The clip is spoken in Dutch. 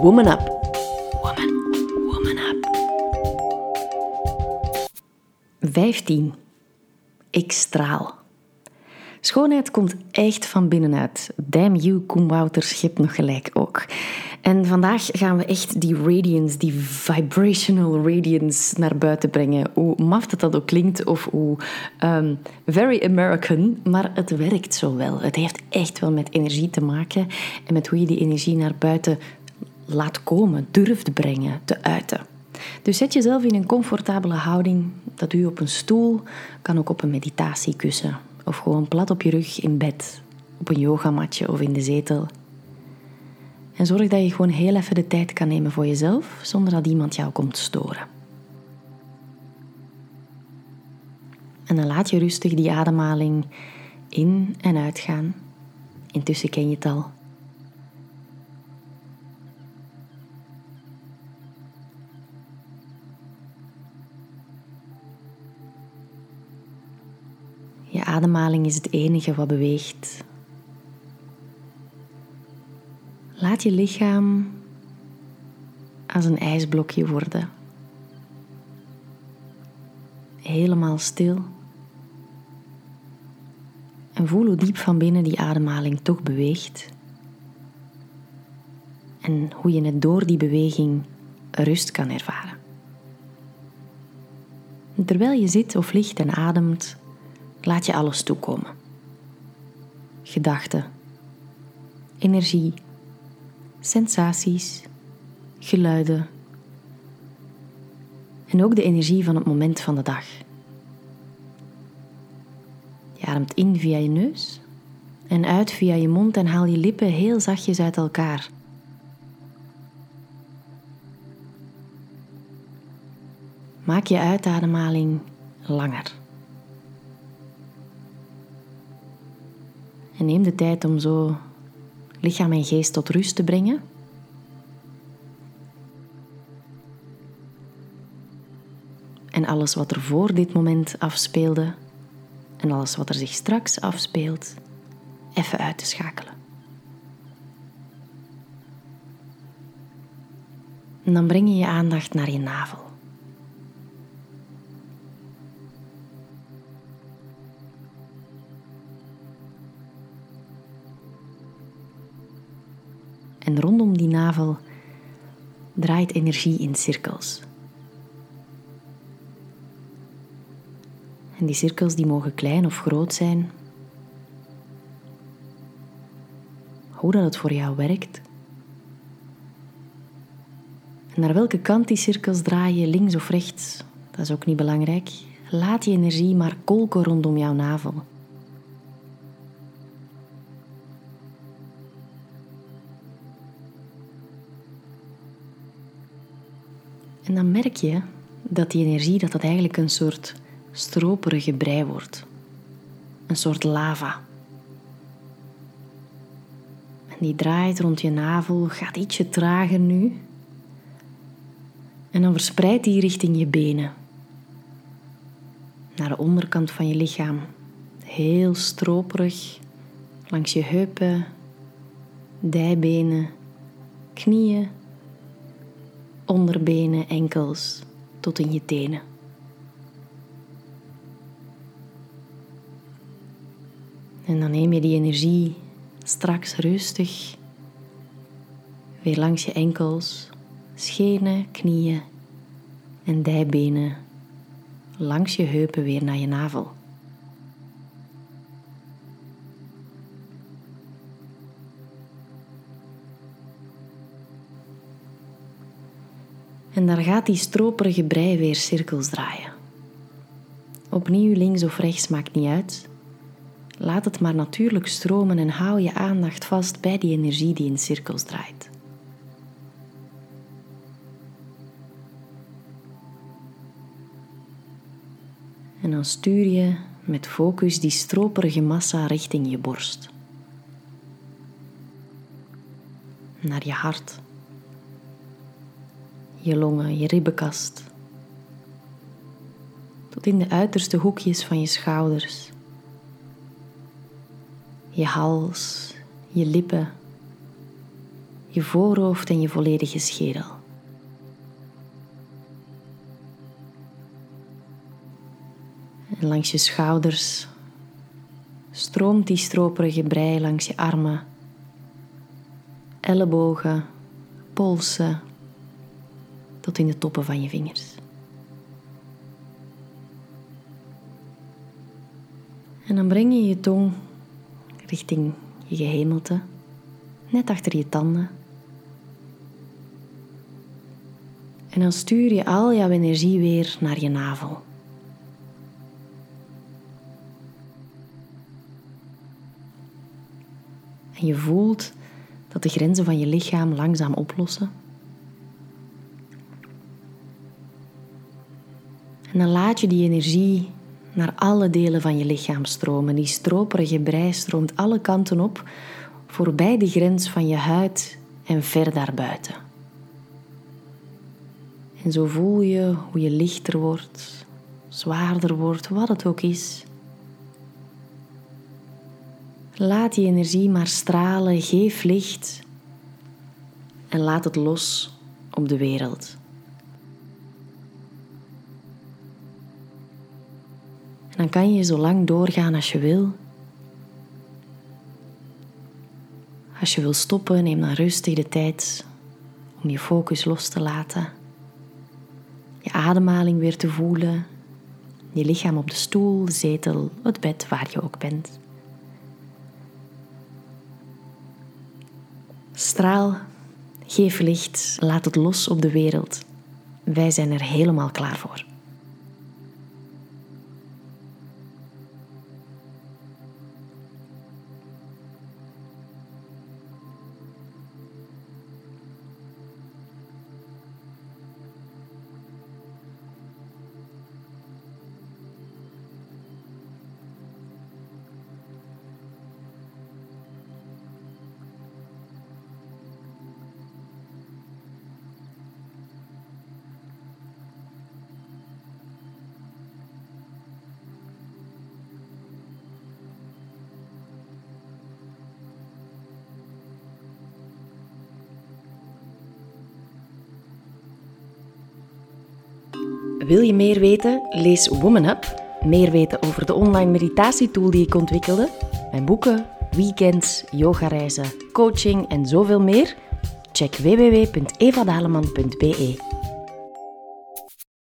Woman Up. Woman, woman up. 15. Ik straal. Schoonheid komt echt van binnenuit. Damn you, Koen Wouters, je hebt nog gelijk ook. En vandaag gaan we echt die radiance, die vibrational radiance naar buiten brengen. Hoe maf dat dat ook klinkt of hoe um, very American, maar het werkt zo wel. Het heeft echt wel met energie te maken en met hoe je die energie naar buiten laat komen, durft brengen, te uiten. Dus zet jezelf in een comfortabele houding. Dat je op een stoel, kan ook op een meditatiekussen of gewoon plat op je rug in bed, op een yogamatje of in de zetel. En zorg dat je gewoon heel even de tijd kan nemen voor jezelf zonder dat iemand jou komt storen. En dan laat je rustig die ademhaling in en uitgaan. Intussen ken je het al. Ademhaling is het enige wat beweegt. Laat je lichaam als een ijsblokje worden. Helemaal stil. En voel hoe diep van binnen die ademhaling toch beweegt. En hoe je het door die beweging rust kan ervaren. En terwijl je zit of ligt en ademt, laat je alles toekomen. Gedachten, energie, sensaties, geluiden en ook de energie van het moment van de dag. Je ademt in via je neus en uit via je mond en haal je lippen heel zachtjes uit elkaar. Maak je uitademhaling langer. En neem de tijd om zo lichaam en geest tot rust te brengen. En alles wat er voor dit moment afspeelde en alles wat er zich straks afspeelt, even uit te schakelen. En dan breng je je aandacht naar je navel. En rondom die navel draait energie in cirkels. En die cirkels die mogen klein of groot zijn. Hoe dat het voor jou werkt. Naar welke kant die cirkels draaien, links of rechts, dat is ook niet belangrijk. Laat die energie maar kolken rondom jouw navel. En dan merk je dat die energie dat dat eigenlijk een soort stroperige brei wordt. Een soort lava. En die draait rond je navel, gaat ietsje trager nu. En dan verspreidt die richting je benen. Naar de onderkant van je lichaam. Heel stroperig. Langs je heupen, dijbenen, knieën onderbenen, enkels tot in je tenen. En dan neem je die energie straks rustig weer langs je enkels, schenen, knieën en dijbenen, langs je heupen weer naar je navel. En daar gaat die stroperige brei weer cirkels draaien. Opnieuw links of rechts maakt niet uit. Laat het maar natuurlijk stromen en hou je aandacht vast bij die energie die in cirkels draait. En dan stuur je met focus die stroperige massa richting je borst. Naar je hart je longen, je ribbenkast. Tot in de uiterste hoekjes van je schouders. Je hals, je lippen, je voorhoofd en je volledige schedel. En langs je schouders stroomt die stroperige brei langs je armen, ellebogen, polsen tot in de toppen van je vingers. En dan breng je je tong richting je gehemelte, net achter je tanden. En dan stuur je al jouw energie weer naar je navel. En je voelt dat de grenzen van je lichaam langzaam oplossen. En dan laat je die energie naar alle delen van je lichaam stromen. Die stroperige brei stroomt alle kanten op, voorbij de grens van je huid en ver daarbuiten. En zo voel je hoe je lichter wordt, zwaarder wordt, wat het ook is. Laat die energie maar stralen, geef licht en laat het los op de wereld. En dan kan je zo lang doorgaan als je wil. Als je wil stoppen, neem dan rustig de tijd om je focus los te laten. Je ademhaling weer te voelen. Je lichaam op de stoel, de zetel, het bed, waar je ook bent. Straal, geef licht, laat het los op de wereld. Wij zijn er helemaal klaar voor. Wil je meer weten? Lees Woman Up. Meer weten over de online meditatietool die ik ontwikkelde, mijn boeken, weekends, yogareizen, coaching en zoveel meer? Check www.evadaleman.be.